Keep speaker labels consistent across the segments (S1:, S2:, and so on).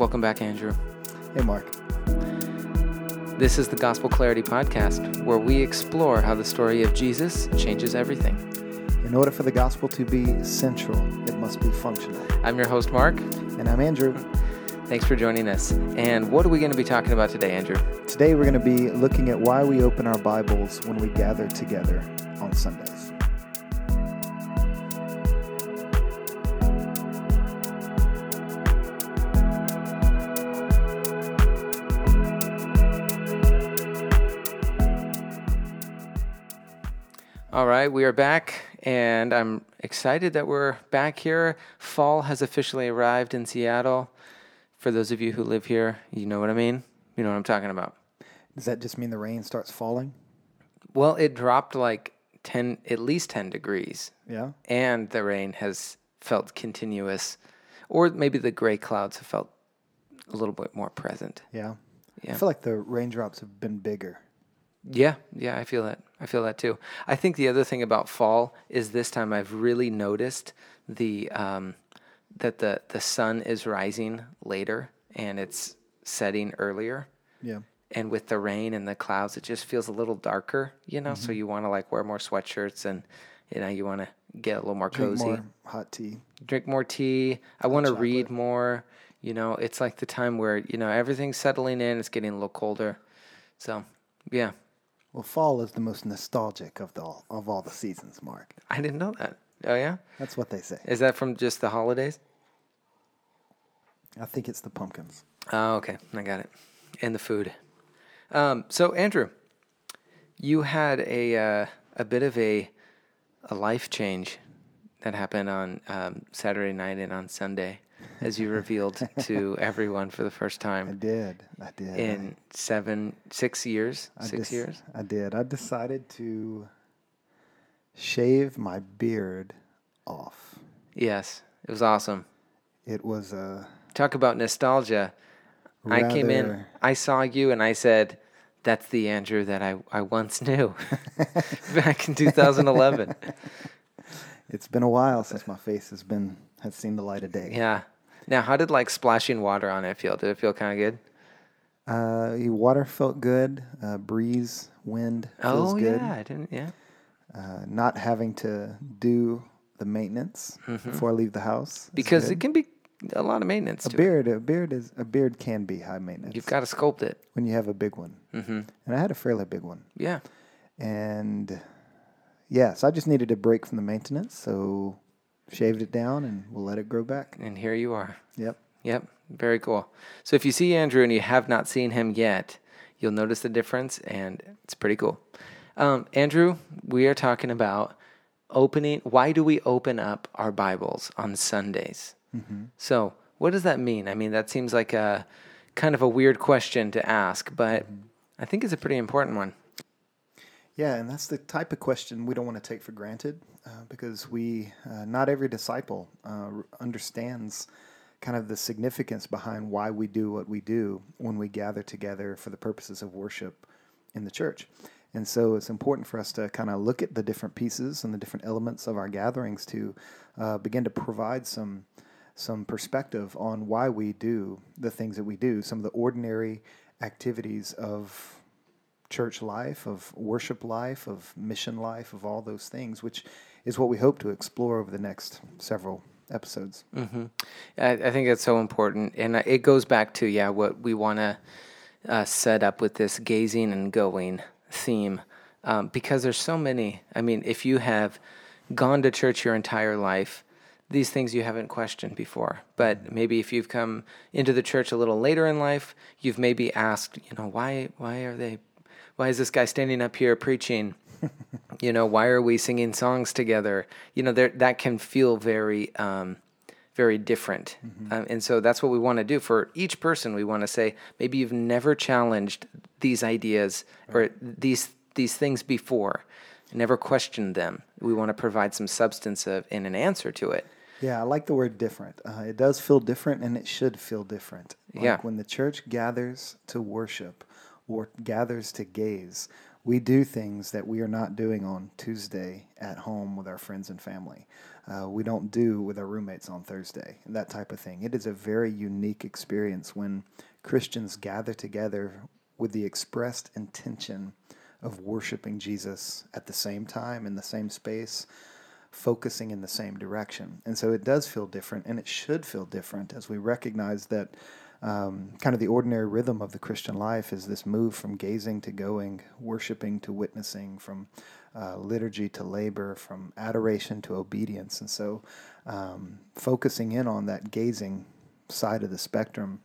S1: Welcome back, Andrew.
S2: Hey, Mark.
S1: This is the Gospel Clarity Podcast, where we explore how the story of Jesus changes everything.
S2: In order for the gospel to be central, it must be functional.
S1: I'm your host, Mark.
S2: And I'm Andrew.
S1: Thanks for joining us. And what are we going to be talking about today, Andrew?
S2: Today, we're going to be looking at why we open our Bibles when we gather together on Sundays.
S1: All right, we are back, and I'm excited that we're back here. Fall has officially arrived in Seattle. For those of you who live here, you know what I mean. You know what I'm talking about.
S2: Does that just mean the rain starts falling?
S1: Well, it dropped like 10, at least 10 degrees,
S2: Yeah.
S1: and the rain has felt continuous, or maybe the gray clouds have felt a little bit more present.
S2: Yeah.
S1: Yeah.
S2: I feel like the raindrops have been bigger.
S1: Yeah, yeah, I feel that. I feel that too. I think the other thing about fall is this time I've really noticed the um, that the the sun is rising later and it's setting earlier.
S2: Yeah.
S1: And with the rain and the clouds, it just feels a little darker, you know. So you want to like wear more sweatshirts and you know you want to get a little more
S2: Drink
S1: cozy,
S2: more hot tea.
S1: drink more tea. I want to read more. You know, it's like the time where you know everything's settling in. It's getting a little colder. So yeah,
S2: Well, fall is the most nostalgic of the all, of all the seasons, Mark.
S1: I didn't know that. Oh yeah.
S2: That's what they say.
S1: Is that from just the holidays?
S2: I think it's the pumpkins.
S1: Oh, okay. I got it. And the food. Um, so, Andrew, you had a uh, a bit of a a life change that happened on um, Saturday night and on Sunday, as you revealed to everyone for the first time.
S2: I did. I did.
S1: in seven, six years,
S2: I
S1: six years.
S2: I did. I decided to shave my beard off.
S1: Yes, it was awesome.
S2: It was a
S1: Talk about nostalgia. I came in, I saw you, and I said, "That's the Andrew that I, I once knew back in 2011."
S2: it's been a while since my face has been has seen the light of day.
S1: yeah. Now, how did like splashing water on it feel? Did it feel kind of good?
S2: Uh, the water felt good. Uh, breeze, wind feels
S1: oh
S2: good.
S1: yeah, I didn't. Yeah.
S2: Uh, not having to do the maintenance before I leave the house.
S1: Mm-hmm. Because
S2: good.
S1: it can be a lot of maintenance
S2: a
S1: to it.
S2: beard, a beard is a beard can be high maintenance.
S1: You've got to sculpt it.
S2: when you have a big one,
S1: hmm
S2: and I had a fairly big one.
S1: Yeah.
S2: And yes, I just needed a break from the maintenance, so shaved it down and we'll let it grow back.
S1: And here you are.
S2: Yep.
S1: Yep. Very cool. So if you see Andrew and you have not seen him yet, you'll notice the difference, and it's pretty cool. Um, Andrew, we are talking about opening. Why do we open up our Bibles on Sundays? So what does that mean? I mean, that seems like a kind of a weird question to ask, but I think it's a pretty important one.
S2: Yeah, and that's the type of question we don't want to take for granted uh, because we, uh, not every disciple uh, understands kind of the significance behind why we do what we do when we gather together for the purposes of worship in the church. And so it's important for us to kind of look at the different pieces and the different elements of our gatherings to uh, begin to provide some some perspective on why we do the things that we do, some of the ordinary activities of church life, of worship life, of mission life, of all those things, which is what we hope to explore over the next several episodes.
S1: hmm I, I think that's so important, and uh, it goes back to yeah what we want to uh, set up with this gazing and going theme, um, because there's so many. I mean, if you have gone to church your entire life, these things you haven't questioned before. But maybe if you've come into the church a little later in life, you've maybe asked, you know, why why are they, why is this guy standing up here preaching? you know, why are we singing songs together? You know, there that can feel very. Um, very different. Um, and so that's what we want to do for each person. We want to say maybe you've never challenged these ideas or these these things before, never questioned them. We want to provide some substance of and an answer to it.
S2: Yeah, I like the word different. Uh, it does feel different, and it should feel different. Like
S1: Yeah.
S2: When the church gathers to worship or gathers to gaze, we do things that we are not doing on Tuesday at home with our friends and family. Uh, we don't do with our roommates on Thursday, that type of thing. It is a very unique experience when Christians gather together with the expressed intention of worshiping Jesus at the same time in the same space, focusing in the same direction. And so it does feel different, and it should feel different as we recognize that um, kind of the ordinary rhythm of the Christian life is this move from gazing to going, worshiping to witnessing, from uh, liturgy to labor, from adoration to obedience. And so, um, focusing in on that gazing side of the spectrum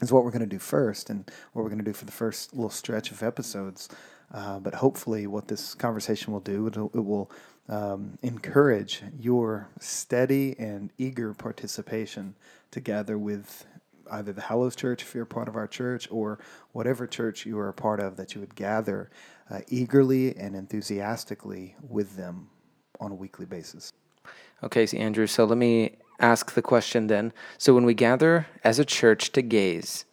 S2: is what we're going to do first, and what we're going to do for the first little stretch of episodes. Uh, but hopefully, what this conversation will do, it will um, encourage your steady and eager participation together with either the Hallows Church, if you're part of our church, or whatever church you are a part of, that you would gather uh, eagerly and enthusiastically with them on a weekly basis.
S1: Okay, so Andrew, so let me ask the question then. So when we gather as a church to gaze,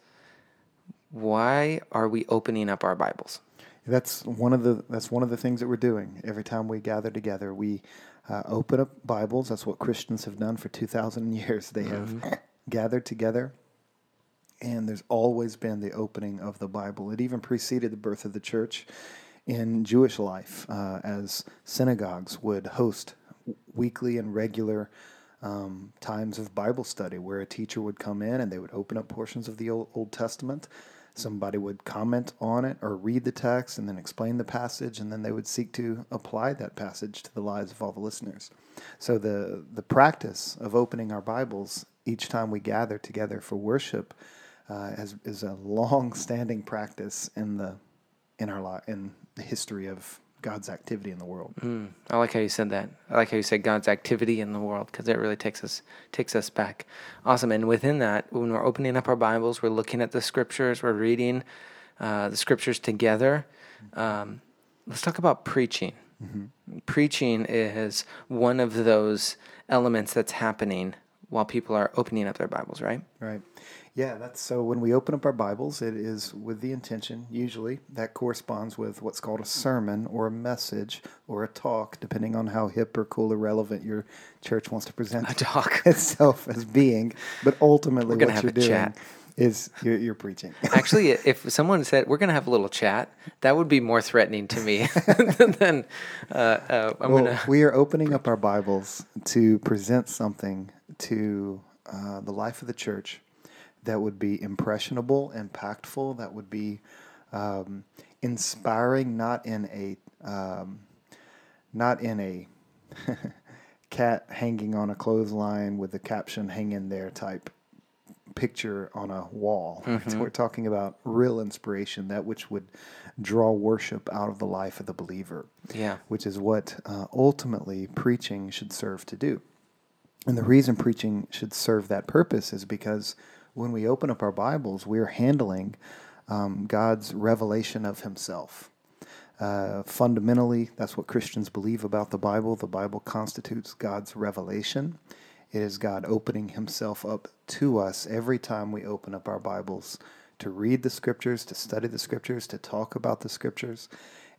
S1: why are we opening up our Bibles?
S2: That's one of the that's one of the things that we're doing every time we gather together. We uh, open up Bibles. That's what Christians have done for two thousand years. They have mm-hmm. gathered together and there's always been the opening of the Bible. It even preceded the birth of the church in Jewish life, uh, as synagogues would host weekly and regular um, times of Bible study where a teacher would come in and they would open up portions of the Old, Old Testament. Somebody would comment on it or read the text and then explain the passage, and then they would seek to apply that passage to the lives of all the listeners. So, the, the practice of opening our Bibles each time we gather together for worship uh, as, is a long-standing practice in the in our li- in the history of God's activity in the world.
S1: Mm, I like how you said that. I like how you said God's activity in the world because it really takes us takes us back. Awesome. And within that, when we're opening up our Bibles, we're looking at the scriptures, we're reading uh, the scriptures together. Um, let's talk about preaching. Mm-hmm. Preaching is one of those elements that's happening while people are opening up their Bibles, right?
S2: Right. Yeah, that's so when we open up our Bibles, it is with the intention, usually, that corresponds with what's called a sermon or a message or a talk, depending on how hip or cool or relevant your church wants to present
S1: a talk
S2: itself as being. But ultimately, what you're doing chat. Is you're, you're preaching.
S1: Actually, if someone said, We're going to have a little chat, that would be more threatening to me than uh, uh, I'm
S2: well,
S1: gonna...
S2: We are opening up our Bibles to present something to uh, the life of the church that would be impressionable, impactful, that would be um, inspiring, not in a um, not in a cat hanging on a clothesline with the caption "Hang in there" type picture on a wall. Mm-hmm. We're talking about real inspiration, that which would draw worship out of the life of the believer.
S1: Yeah,
S2: which is what uh, ultimately preaching should serve to do. And the reason preaching should serve that purpose is because when we open up our Bibles, we're handling um, God's revelation of Himself. Uh, fundamentally, that's what Christians believe about the Bible. The Bible constitutes God's revelation. It is God opening Himself up to us every time we open up our Bibles to read the Scriptures, to study the Scriptures, to talk about the Scriptures.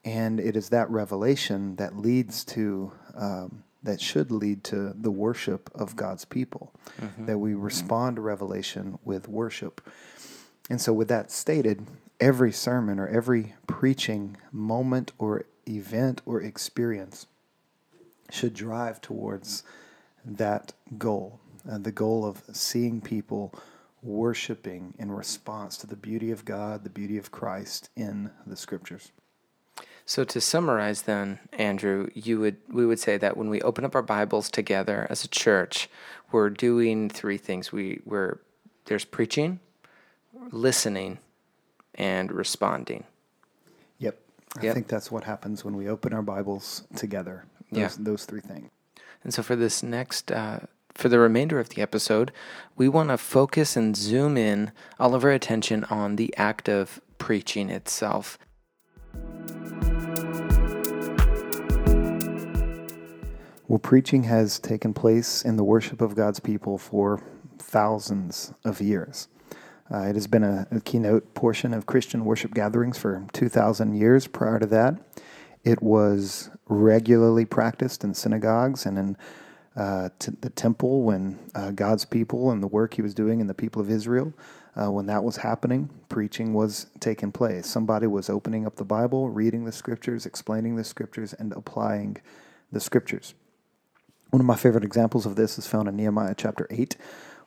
S2: And it is that revelation that leads to um, that should lead to the worship of God's people, mm-hmm. that we respond to revelation with worship. And so, with that stated, every sermon or every preaching moment or event or experience should drive towards that goal uh, the goal of seeing people worshiping in response to the beauty of God, the beauty of Christ in the scriptures.
S1: So to summarize then, Andrew, you would we would say that when we open up our Bibles together as a church, we're doing three things. We we're there's preaching, listening, and responding.
S2: Yep. I yep. think that's what happens when we open our Bibles together. Those, yeah. those three things.
S1: And so for this next uh, for the remainder of the episode, we want to focus and zoom in all of our attention on the act of preaching itself.
S2: Well, preaching has taken place in the worship of God's people for thousands of years. Uh, it has been a, a, keynote portion of Christian worship gatherings for 2,000 years. Prior to that, it was regularly practiced in synagogues and in uh, t- the temple when uh, God's people and the work He was doing in the people of Israel. Uh, when that was happening, preaching was taking place. Somebody was opening up the Bible, reading the scriptures, explaining the scriptures, and applying the scriptures. One of my favorite examples of this is found in Nehemiah chapter 8,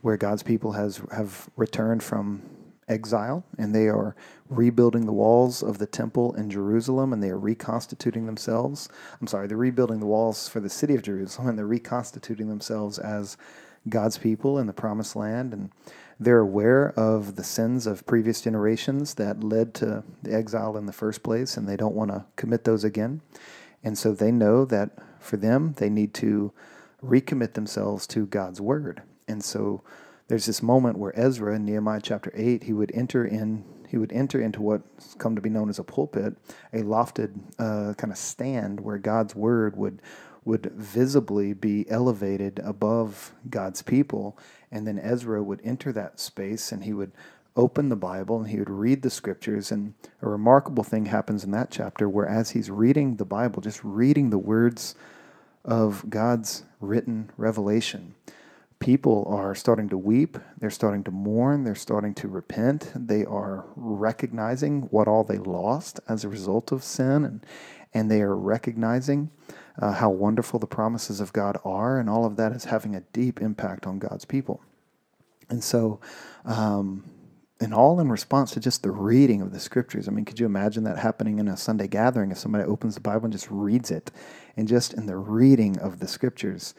S2: where God's people has have returned from exile and they are rebuilding the walls of the temple in Jerusalem and they are reconstituting themselves. I'm sorry, they're rebuilding the walls for the city of Jerusalem and they're reconstituting themselves as God's people in the promised land and they're aware of the sins of previous generations that led to the exile in the first place and they don't want to commit those again. And so they know that for them they need to recommit themselves to God's word. And so there's this moment where Ezra in Nehemiah chapter 8, he would enter in he would enter into what's come to be known as a pulpit, a lofted uh, kind of stand where God's word would would visibly be elevated above God's people. And then Ezra would enter that space and he would open the Bible and he would read the scriptures. And a remarkable thing happens in that chapter where, as he's reading the Bible, just reading the words of God's written revelation, people are starting to weep, they're starting to mourn, they're starting to repent, they are recognizing what all they lost as a result of sin, and, and they are recognizing uh, how wonderful the promises of God are, and all of that is having a deep impact on God's people. And so, um, and all in response to just the reading of the scriptures. I mean, could you imagine that happening in a Sunday gathering if somebody opens the Bible and just reads it? And just in the reading of the scriptures,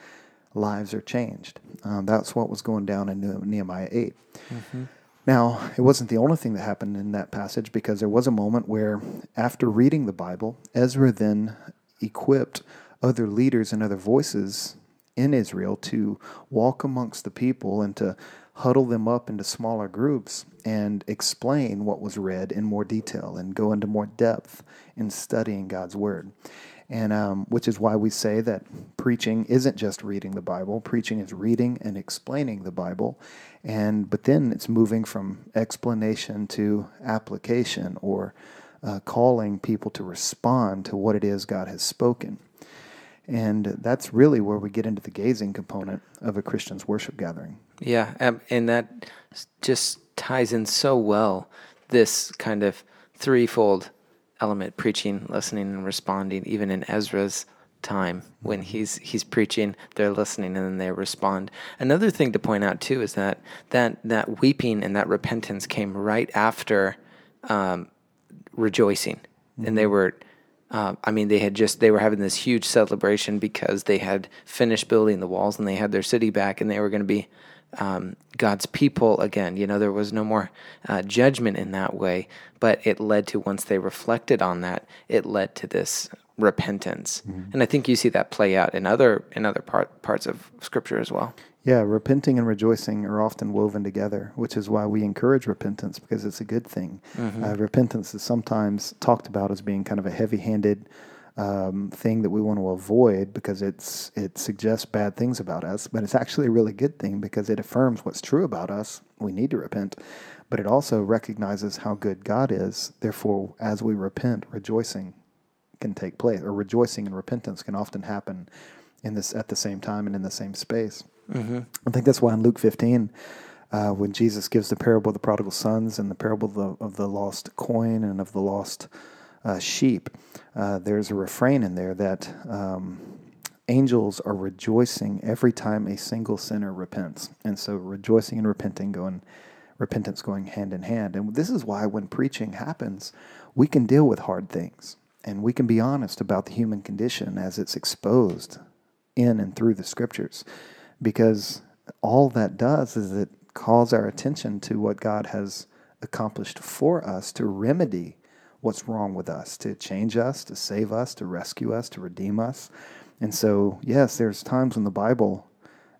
S2: lives are changed. Um, that's what was going down in Nehemiah 8. Mm-hmm. Now, it wasn't the only thing that happened in that passage because there was a moment where, after reading the Bible, Ezra then equipped other leaders and other voices in Israel to walk amongst the people and to huddle them up into smaller groups and explain what was read in more detail and go into more depth in studying God's Word and um, which is why we say that preaching isn't just reading the Bible. Preaching is reading and explaining the Bible, and but then it's moving from explanation to application or uh, calling people to respond to what it is God has spoken. And that's really where we get into the gazing component of a Christian's worship gathering.
S1: Yeah, and that just ties in so well this kind of threefold element preaching, listening, and responding, even in Ezra's time when he's he's preaching they're listening and then they respond another thing to point out too is that that that weeping and that repentance came right after um, rejoicing mm-hmm. and they mm-hmm. were uh, I mean, they had just they were having this huge celebration because they had finished building the walls and they had their city back and they were going to be um, God's people again. You know, there was no more uh, judgment in that way, but it led to once they reflected on that, it led to this repentance. Mm-hmm. And I think you see that play out in other in other part, parts of Scripture as well.
S2: Yeah, repenting and rejoicing are often woven together, which is why we encourage repentance because it's a good thing. Mm-hmm. Uh, repentance is sometimes talked about as being kind of a heavy-handed um, thing that we want to avoid because it's it suggests bad things about us, but it's actually a really good thing because it affirms what's true about us. We need to repent, but it also recognizes how good God is. Therefore, as we repent, rejoicing can take place, or rejoicing and repentance can often happen in this at the same time and in the same space. Mm-hmm. I think that's why in Luke 15. Uh, when Jesus gives the parable of the prodigal sons and the parable of the, of the lost coin and of the lost uh, sheep, uh, there's a refrain in there that um, angels are rejoicing every time a single sinner repents. And so rejoicing and repenting going repentance going hand in hand. And this is why when preaching happens, we can deal with hard things and we can be honest about the human condition as it's exposed in and through the scriptures because all that does is it calls our attention to what God has accomplished for us to remedy what's wrong with us, to change us, to save us, to rescue us, to redeem us. And so, yes, there's times when the Bible,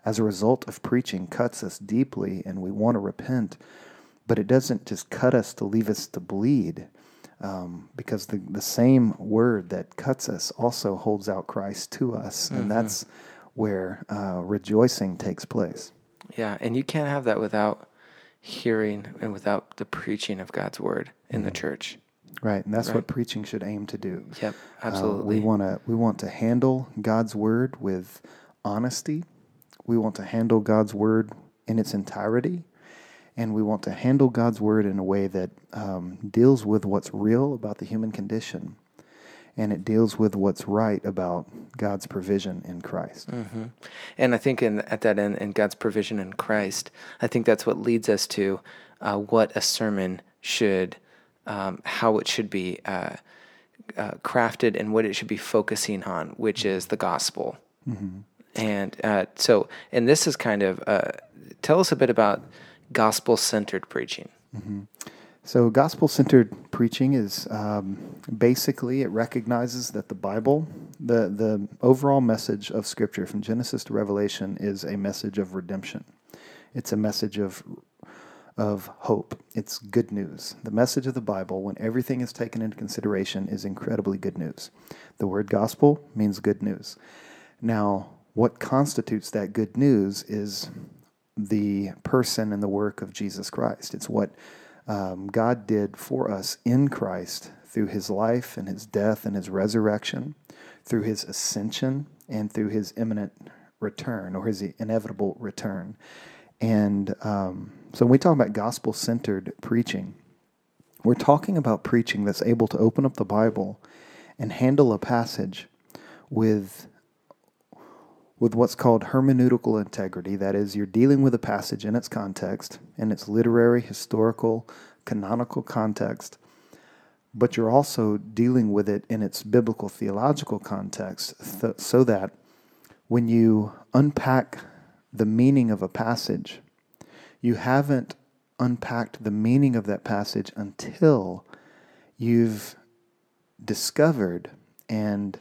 S2: as a result of preaching, cuts us deeply and we want to repent, but it doesn't just cut us to leave us to bleed. Um, because the, the same word that cuts us also holds out Christ to us. Mm-hmm. And that's where uh, rejoicing takes place.
S1: Yeah, and you can't have that without hearing and without the preaching of God's word in the church.
S2: Right, and that's
S1: Right.
S2: what preaching should aim to do.
S1: Yep,
S2: Uh,
S1: absolutely.
S2: we want to we want to handle God's word with honesty. We want to handle God's word in its entirety, and we want to handle God's word in a way that um, deals with what's real about the human condition, and it deals with what's right about God's provision in Christ.
S1: hmm And I think in at that end, in God's provision in Christ, I think that's what leads us to uh, what a sermon should, um, how it should be uh, uh, crafted, and what it should be focusing on, which is the gospel. And uh, so, and this is kind of uh, tell us a bit about gospel centered preaching.
S2: So, gospel centered preaching is um, basically it recognizes that the Bible, the, the overall message of Scripture from Genesis to Revelation, is a message of redemption. It's a message of, of hope. It's good news. The message of the Bible, when everything is taken into consideration, is incredibly good news. The word gospel means good news. Now, what constitutes that good news is the person and the work of Jesus Christ. It's what um, God did for us in Christ through his life and his death and his resurrection, through his ascension, and through his imminent return or his inevitable return. And um, so when we talk about gospel centered preaching, we're talking about preaching that's able to open up the Bible and handle a passage with with what's called hermeneutical integrity. That is, you're dealing with a passage in its context, in its literary, historical, canonical context, but you're also dealing with it in its biblical theological context, th- so that when you unpack the meaning of a passage, you haven't unpacked the meaning of that passage until you've discovered and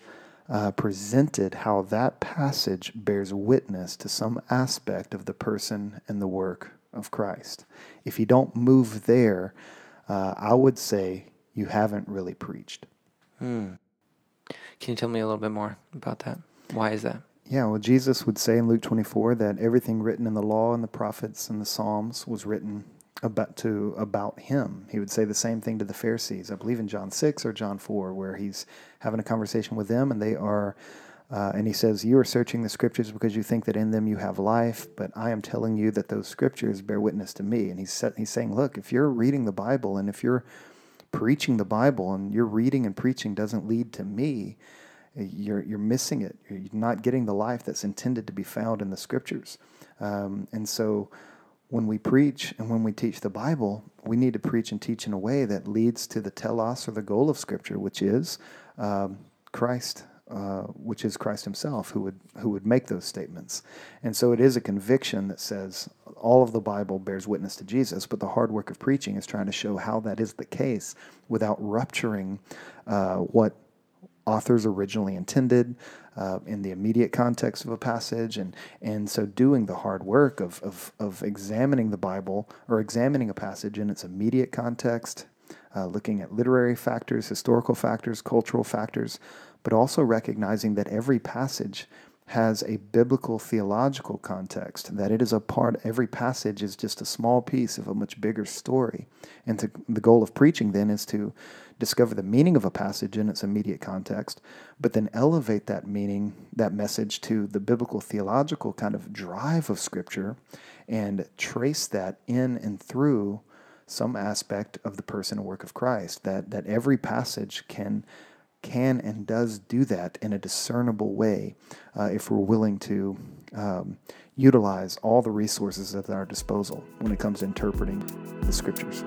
S2: uh, presented how that passage bears witness to some aspect of the person and the work of Christ. If you don't move there, uh, I would say you haven't really preached.
S1: Hmm. Can you tell me a little bit more about that? Why is that?
S2: Yeah, well, Jesus would say in Luke 24 that everything written in the law and the prophets and the Psalms was written about to about him. He would say the same thing to the Pharisees. I believe in John 6 or John 4 where he's having a conversation with them and they are uh, and he says, You are searching the scriptures because you think that in them you have life, but I am telling you that those scriptures bear witness to me. And he's, set, he's saying, Look, if you're reading the Bible and if you're preaching the Bible and your reading and preaching doesn't lead to me, you're, you're missing it. You're not getting the life that's intended to be found in the scriptures. Um, and so when we preach and when we teach the Bible, we need to preach and teach in a way that leads to the telos or the goal of Scripture, which is um, Christ, uh, which is Christ Himself, who would who would make those statements. And so it is a conviction that says all of the Bible bears witness to Jesus, but the hard work of preaching is trying to show how that is the case without rupturing uh, what authors originally intended uh, in the immediate context of a passage. And and so doing the hard work of, of, of examining the bible or examining a passage in its immediate context uh, looking at literary factors historical factors cultural factors but also recognizing that every passage has a biblical theological context that it is a part every passage is just a small piece of a much bigger story. And to, the goal of preaching then is to discover the meaning of a passage in its immediate context but then elevate that meaning that message to the biblical theological kind of drive of scripture and trace that in and through some aspect of the person and work of Christ that that every passage can can and does do that in a discernible way uh, if we're willing to um, utilize all the resources at our disposal when it comes to interpreting the scriptures.